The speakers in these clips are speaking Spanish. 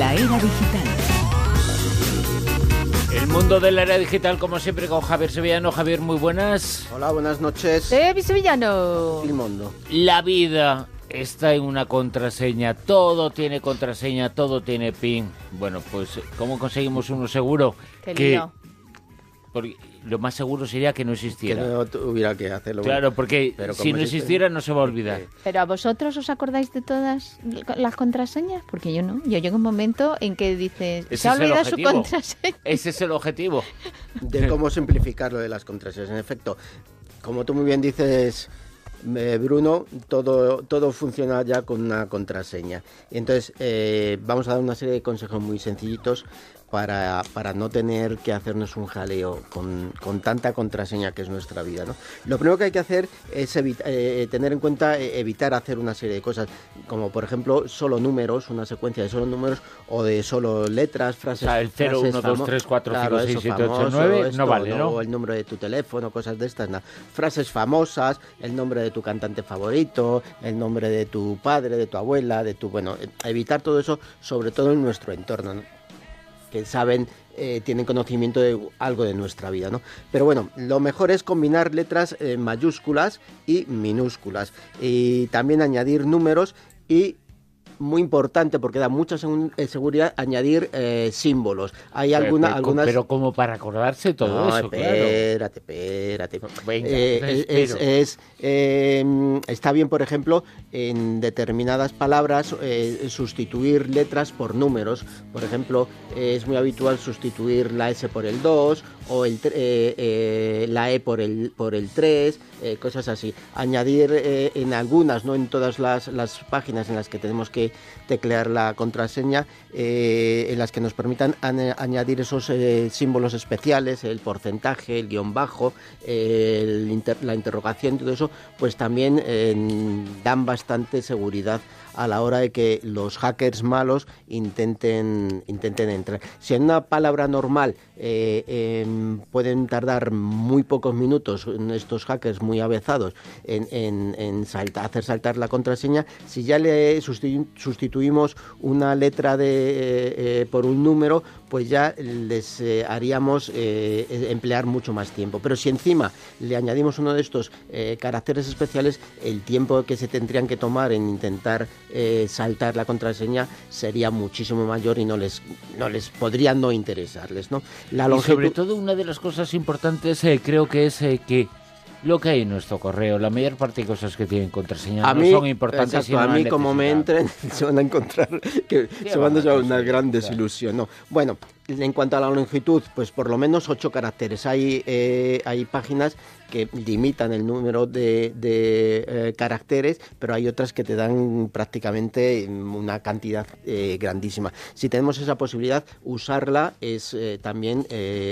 La era digital. El mundo de la era digital, como siempre, con Javier Sevillano. Javier, muy buenas. Hola, buenas noches. ¡Eh, Sevillano! El mundo. La vida está en una contraseña. Todo tiene contraseña, todo tiene PIN. Bueno, pues, ¿cómo conseguimos uno seguro? Qué que. Porque lo más seguro sería que no Que existiera. no tuviera que hacerlo. Claro, porque Pero si no existe- existiera no se va a olvidar. ¿Pero a vosotros os acordáis de todas las contraseñas? Porque yo no. Yo llego un momento en que dices, se ha olvidado su objetivo. contraseña. Ese es el objetivo. De cómo simplificar lo de las contraseñas. En efecto, como tú muy bien dices, eh, Bruno, todo, todo funciona ya con una contraseña. Y entonces eh, vamos a dar una serie de consejos muy sencillitos para, para no tener que hacernos un jaleo con, con tanta contraseña que es nuestra vida. ¿no? Lo primero que hay que hacer es evita- eh, tener en cuenta eh, evitar hacer una serie de cosas, como por ejemplo solo números, una secuencia de solo números o de solo letras, O frases. sea, el 0, frases 1, 2, famo- 3, 4, 5, Claro, 6, eso 7, 8, famoso, 9, no vale, ¿no? O el número de tu teléfono, cosas de estas, nada. Frases famosas, el nombre de tu cantante favorito, el nombre de tu padre, de tu abuela, de tu... Bueno, eh, evitar todo eso, sobre todo en nuestro entorno, ¿no? Que saben, eh, tienen conocimiento de algo de nuestra vida, ¿no? Pero bueno, lo mejor es combinar letras eh, mayúsculas y minúsculas y también añadir números y muy importante porque da mucha eh, seguridad añadir eh, símbolos. Hay Pero- alguna, pero, algunas pero como para acordarse todo no, eso, claro. espérate, espérate. Venga, Eh, es, eh, está bien, por ejemplo, en determinadas palabras sustituir letras por números. Por ejemplo, es muy habitual sustituir la S por el 2 o el, eh, eh, la E por el, por el 3, eh, cosas así. Añadir eh, en algunas, no en todas las, las páginas en las que tenemos que teclear la contraseña, en las que nos permitan añ- añadir esos símbolos especiales, el porcentaje, el guion bajo, el inter- la interrogación, todo eso, pues también dan bastante seguridad a la hora de que los hackers malos intenten, intenten entrar. Si en una palabra normal em, pueden tardar muy pocos minutos estos hackers muy avezados en, en- en salta- hacer saltar la contraseña, si ya le sustitu- sustituimos una letra de, eh, eh, por un número, pues ya les eh, haríamos eh, emplear mucho más tiempo. Pero si encima le añadimos uno de estos eh, caracteres especiales, el tiempo que se tendrían que tomar en intentar saltar la contraseña sería muchísimo mayor y no les, no les podría no interesarles. ¿no? La Y sobre longitud- todo una de las cosas importantes eh, creo que es eh, que lo que hay en nuestro correo, la mayor parte de cosas que tienen contraseña a no mí, son importantes exacto, sino a mí como me entren se van a encontrar que se van a llevar una gran desilusión. No. Bueno, en cuanto a la longitud, pues por lo menos ocho caracteres. Hay, eh, hay páginas que limitan el número de, eh, caracteres, pero hay otras que te dan prácticamente una cantidad eh, grandísima. Si tenemos esa posibilidad, usarla es también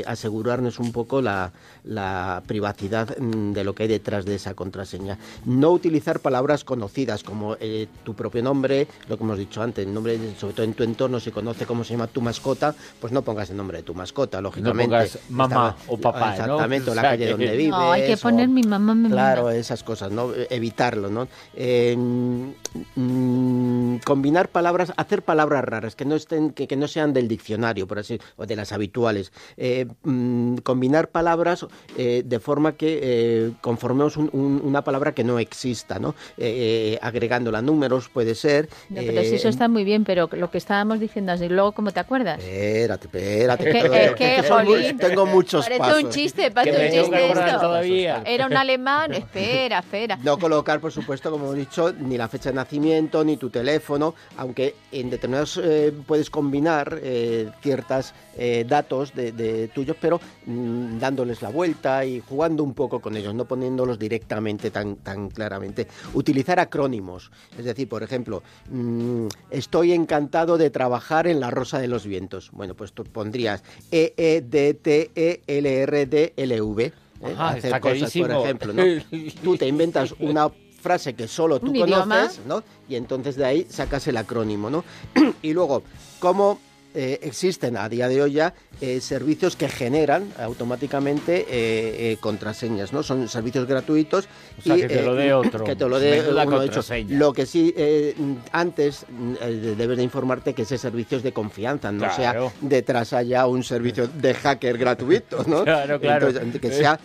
asegurarnos un poco la, la privacidad mm, de lo que hay detrás de esa contraseña. No utilizar palabras conocidas como tu propio nombre, lo que hemos dicho antes, el nombre, sobre todo en tu entorno, si conoce cómo se llama tu mascota, pues no pongas el nombre de tu mascota, lógicamente. pongas mamá o papá, ¿no? Exactamente, o la O sea, calle que- donde vives. No, hay que o- poner mi mamá me Claro, esas cosas, ¿no? Eh, Evitarlo, ¿no? Eh, mm, combinar palabras, hacer palabras raras que no estén, que, que no sean del diccionario, por así, o de las habituales. Eh, mm, combinar palabras eh, de forma que eh, conformemos un- un- una palabra que no exista, ¿no? Eh, eh, agregándola a números puede ser. No, pero si eso está muy bien, pero lo que estábamos diciendo así, luego, ¿cómo te acuerdas? Espérate, espérate. Que- todo- es que, tengo muchos Parece pasos. un chiste, parece un chiste esto. todavía. Era un alemán, espera, espera. No colocar, por supuesto, como he dicho, ni la fecha de nacimiento, ni tu teléfono, aunque en determinados eh, puedes combinar eh, ciertos datos de, de tuyos, pero mm, dándoles la vuelta y jugando un poco con ellos, no poniéndolos directamente tan, tan claramente. Utilizar acrónimos, es decir, por ejemplo, mm, estoy encantado de trabajar en la Rosa de los Vientos. Bueno, pues tú pondrías E E-E-D-T-E-L-R-D-L-V. ¿eh? Ajá, hacer está cosas, por ejemplo, ¿no? Tú te inventas una frase que solo tú conoces, ¿no? Y entonces de ahí sacas el acrónimo, ¿no? y luego, ¿cómo eh, existen a día de hoy ya eh, servicios que generan automáticamente eh, contraseñas, ¿no? Son servicios gratuitos. O sea, y, que te lo dé otro. Que te lo dé Menuda uno hecho. contraseña. Lo que sí, antes mm, debes de informarte que ese servicio es de confianza, no Claro. sea detrás haya un servicio de hacker gratuito, ¿no? Claro, claro. Entonces, que sea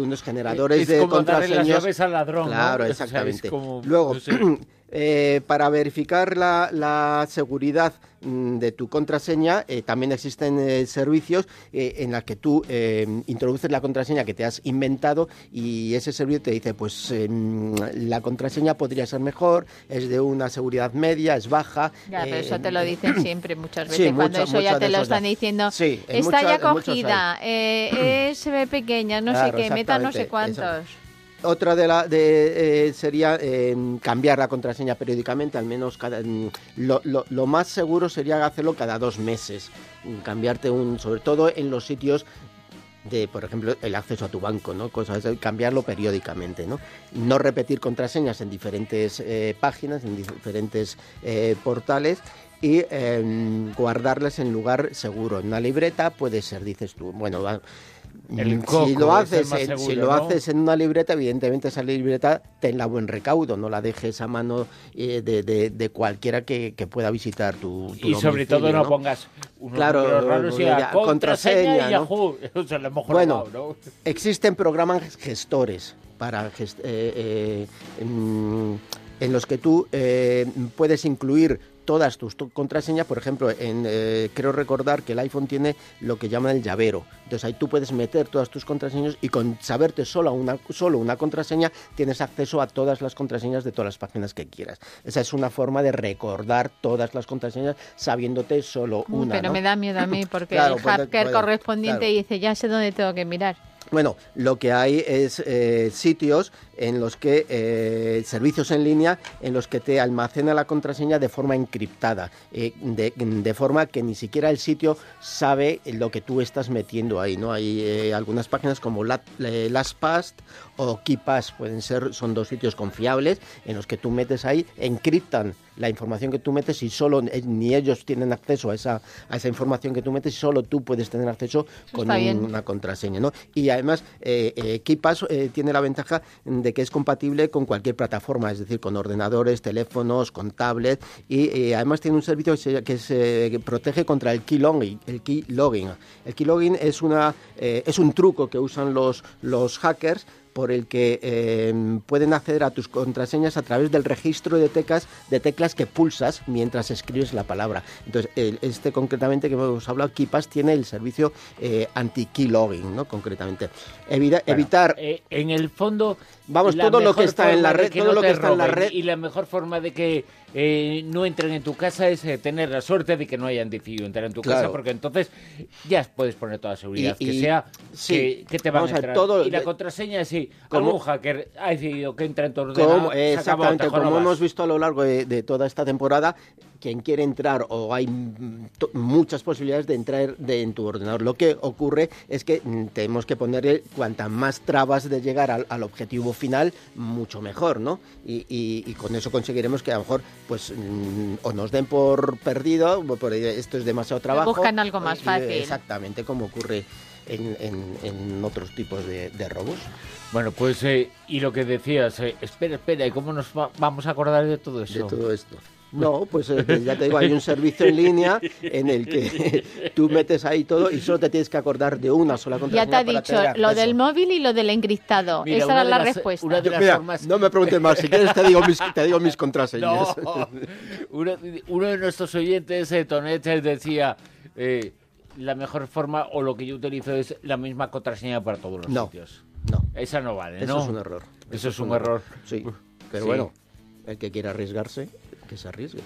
unos generadores es de como darle contraseñas. las llaves al ladrón, ¿no? Claro, O sea, es exactamente. como- Luego, no sé. eh, para verificar la, la seguridad mm, de tu contraseña, eh, también existen eh, servicios eh, en los que tú eh, introduces la contraseña que te has inventado y ese servicio te dice, pues eh, mm, la contraseña podría ser mejor, es de una seguridad media, es baja. Ya, pero eh, eso te lo dicen siempre muchas sí, veces. cuando eso ya te lo ya. están diciendo. Sí, está ya cogida, eh, es eh, pequeña, no Claro, sé qué, meta no sé cuántos. Otra de la de, eh, sería eh, cambiar la contraseña periódicamente, al menos cada mm, lo, más seguro sería hacerlo cada dos meses, Mm, cambiarte un, sobre todo en los sitios de, por ejemplo, el acceso a tu banco, ¿no? Cosas cambiarlo periódicamente, ¿no? No repetir contraseñas en diferentes eh, páginas, en diferentes eh, portales y eh, guardarlas en lugar seguro. En una libreta puede ser, dices tú, bueno, va- El Mm, coco si lo haces, seguro, si lo ¿no? haces en una libreta, evidentemente esa libreta tenla buen recaudo, no la dejes a mano eh, de, de- de cualquiera que, que pueda visitar tu, tu Y sobre todo domicilio, no, pongas unos Claro, números raros y ya, a contraseña, contraseña, y ¿no? Yahoo. O sea, lo hemos Bueno, jorobado, ¿no? Existen programas gestores para gest- eh, eh, mm, en los que tú eh, puedes incluir todas tus contraseñas, por ejemplo, en, eh, creo recordar que el iPhone tiene lo que llaman el llavero. Entonces ahí tú puedes meter todas tus contraseñas y con saberte solo una, solo una contraseña tienes acceso a todas las contraseñas de todas las páginas que quieras. Esa es una forma de recordar todas las contraseñas sabiéndote solo una. pero ¿no? me da miedo a mí porque Claro, el hacker correspondiente claro. dice, ya sé dónde tengo que mirar. Bueno, lo que hay es eh, sitios en los que, eh, servicios en línea, en los que te almacena la contraseña de forma encriptada, eh, de, de forma que ni siquiera el sitio sabe lo que tú estás metiendo ahí, ¿no? Hay eh, algunas páginas como La- LastPass o KeePass, pueden ser, son dos sitios confiables en los que tú metes ahí, encriptan la información que tú metes y solo eh, ni ellos tienen acceso a esa, a esa información que tú metes y solo tú puedes tener acceso con un- una contraseña, ¿no? Y además, eh, eh, KeePass eh, tiene la ventaja de que es compatible con cualquier plataforma, es decir, con ordenadores, teléfonos, con tablet, y además tiene un servicio que se, que se- que protege contra el keylogging. El keylogging, el keylogging es, una, es un truco que usan los, los hackers por el que eh, pueden acceder a tus contraseñas a través del registro de teclas, de teclas que pulsas mientras escribes la palabra. Entonces, este concretamente que hemos hablado, KeePass, tiene el servicio eh, anti-keylogging, ¿no? Concretamente. Evita- Bueno, evitar... eh, en el fondo. Vamos, todo lo que está en la red- todo lo que está en la red- Y la mejor forma de que eh, no entren en tu casa es eh, tener la suerte de que no hayan decidido entrar en tu Claro. casa, porque entonces ya puedes poner toda la seguridad Y- que sea sí, que, que te van vamos a entrar. todo- y la contraseña, si como- algún hacker ha decidido que entra en tu ordenador, Como, exactamente, te como hemos visto a lo largo de, de toda esta temporada, quien quiere entrar o hay to- muchas posibilidades de entrar de, en tu ordenador. Lo que ocurre es que mm, tenemos que ponerle cuantas más trabas de llegar al, al objetivo final, mucho mejor, ¿no? Y, y- y con eso conseguiremos que a lo mejor pues mm, o nos den por perdido, o por esto es demasiado trabajo. buscan algo más eh, fácil. Exactamente, como ocurre en, en- en otros tipos de, de robos. Bueno, pues, eh, y lo que decías, eh, espera, espera, ¿y cómo nos va- vamos a acordar de todo de eso? todo esto. No, pues eh, ya te digo, hay un servicio en línea en el que tú metes ahí todo y solo te tienes que acordar de una sola Ya contraseña. te ha dicho lo acceso. del móvil y lo del encriptado. Mira, Esa era de la las- respuesta. una de las Mira, formas- no me preguntes más, si quieres te digo mis, te digo mis contraseñas. No, uno, uno de nuestros oyentes, eh, Tonetes, decía, eh, la mejor forma o lo que yo utilizo es la misma contraseña para todos los No. sitios. No, Esa no vale, eso ¿no? es un error. Eso es un error. Sí, pero Sí. bueno, el que quiera arriesgarse, que se arriesgue.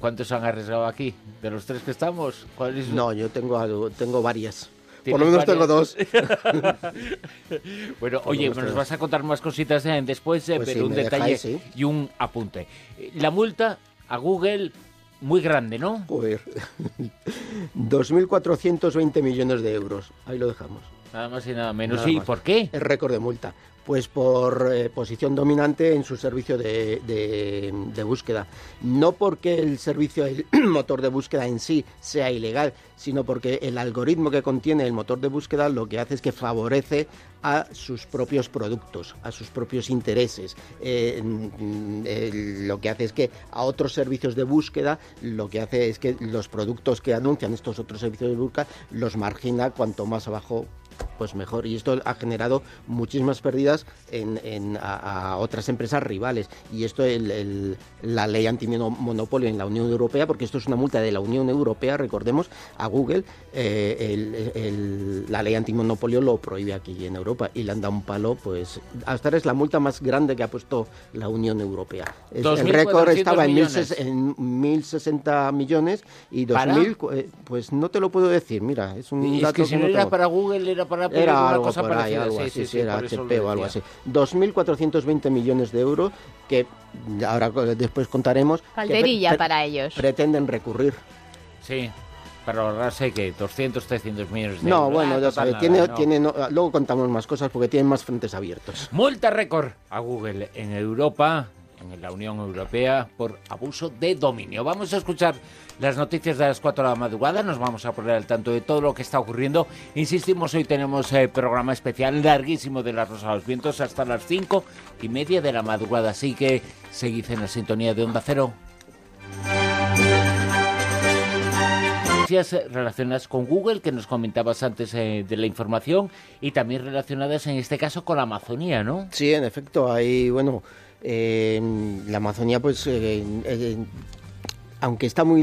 ¿Cuántos han arriesgado aquí? ¿De los tres que estamos? ¿Cuál es? No, yo tengo, algo- tengo varias. Por ¿Tienes lo menos tengo dos. Bueno, Por oye, nos vas a contar más cositas eh, después, eh, Pues pero sí, un detalle dejáis, sí. y un apunte. Eh, La multa a Google, muy grande, ¿no? Joder. 2.420 millones de euros. Ahí lo dejamos. Nada más y nada menos. ¿Y por qué? El récord de multa. Pues por eh, posición dominante en su servicio de, de, búsqueda. No porque el servicio, el motor de búsqueda en sí sea ilegal, sino porque el algoritmo que contiene el motor de búsqueda lo que hace es que favorece a sus propios productos, a sus propios intereses. Eh, mm, lo que hace es que a otros servicios de búsqueda, lo que hace es que los productos que anuncian estos otros servicios de búsqueda los margina cuanto más abajo pues mejor. Y esto ha generado muchísimas pérdidas en, a, otras empresas rivales. Y esto el, la ley antimonopolio en la Unión Europea, porque esto es una multa de la Unión Europea, recordemos, a Google, eh, la ley antimonopolio lo prohíbe aquí en Europa y le han dado un palo, pues hasta ahora es la multa más grande que ha puesto la Unión Europea. el récord estaba en, en 1.060 millones y 2.000, eh, pues no te lo puedo decir, mira, es un dato que si no, era para Google, era para era algo por ahí, algo así, sí, era HP o algo así. 2.420 millones de euros que ahora después contaremos. Para ellos. Pretenden recurrir. Sí, para ahorrarse que 200, 300 millones de no, euros. Bueno, ya sabes, tiene, tiene, luego contamos más cosas porque tienen más frentes abiertos. Multa récord a Google en Europa, en la Unión Europea, por abuso de dominio. Vamos a escuchar las noticias de las 4 de la madrugada. Nos vamos a poner al tanto de todo lo que está ocurriendo. Insistimos, hoy tenemos eh, programa especial larguísimo de la Rosa de los Vientos hasta las 5 y media de la madrugada. Así que seguid en la sintonía de Onda Cero. Relacionadas con Google que nos comentabas antes eh, de la información y también relacionadas en este caso con la Amazonía, ¿no? Sí, en efecto, hay, bueno, eh, la Amazonía pues eh, aunque está muy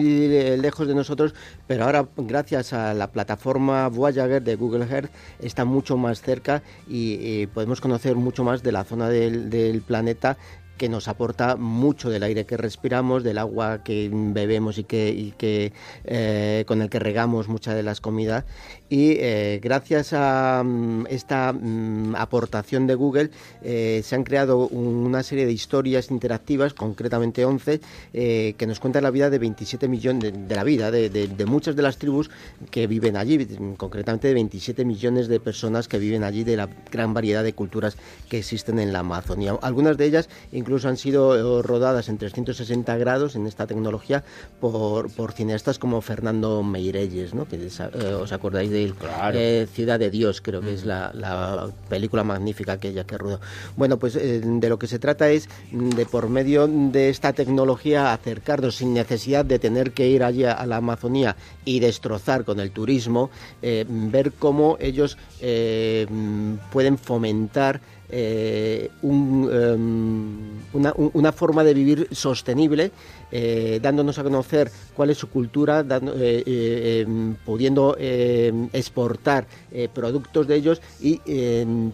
lejos de nosotros, pero ahora gracias a la plataforma Voyager de Google Earth está mucho más cerca y, podemos conocer mucho más de la zona del planeta que nos aporta mucho del aire que respiramos, del agua que bebemos y que, eh, con el que regamos mucha de las comidas. Y eh, gracias a mm, esta mm, aportación de Google eh, se han creado una serie de historias interactivas, concretamente 11, que nos cuentan la vida de 27 millones, de, la vida de, de, muchas de las tribus que viven allí, concretamente de 27 millones de personas que viven allí, de la gran variedad de culturas que existen en la Amazonía. Algunas de ellas incluso han sido eh, rodadas en 360 grados en esta tecnología por, por cineastas como Fernando Meirelles, ¿no? que eh, os acordáis de eh, Ciudad de Dios, creo que es la, película magnífica aquella que rodó. Bueno, pues de lo que se trata es de por medio de esta tecnología acercarnos sin necesidad de tener que ir allí a, la Amazonía y destrozar con el turismo, ver cómo ellos pueden fomentar eh, em, una, forma de vivir sostenible, eh, dándonos a conocer cuál es su cultura, eh, em, pudiendo em, exportar productos de ellos y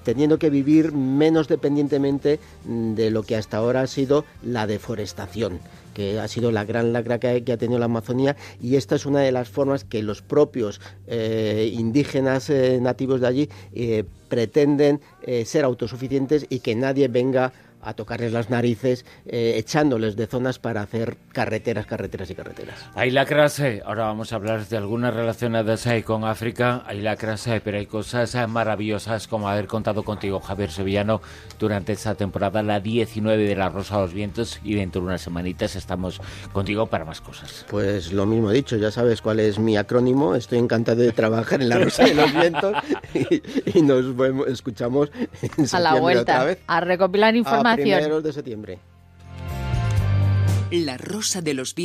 teniendo que vivir menos dependientemente de lo que hasta ahora ha sido la deforestación que ha sido la gran lacra que, ha tenido la Amazonía y esta es una de las formas que los propios eh, indígenas eh, nativos de allí eh, pretenden ser autosuficientes y que nadie venga tocarles las narices, eh, echándoles de zonas para hacer carreteras, carreteras y carreteras. Hay lacras, ahora vamos a hablar de algunas relacionadas ahí con África, hay lacras, pero hay cosas eh, maravillosas como haber contado contigo, Javier Sevillano, durante esta temporada, la 19 de La Rosa de los Vientos, y dentro de unas semanitas estamos contigo para más cosas. Pues lo mismo dicho, ya sabes cuál es mi acrónimo, estoy encantado de trabajar en La Rosa de los Vientos y, nos escuchamos en a la vuelta, a recopilar información primeros de septiembre. La Rosa de los Vientos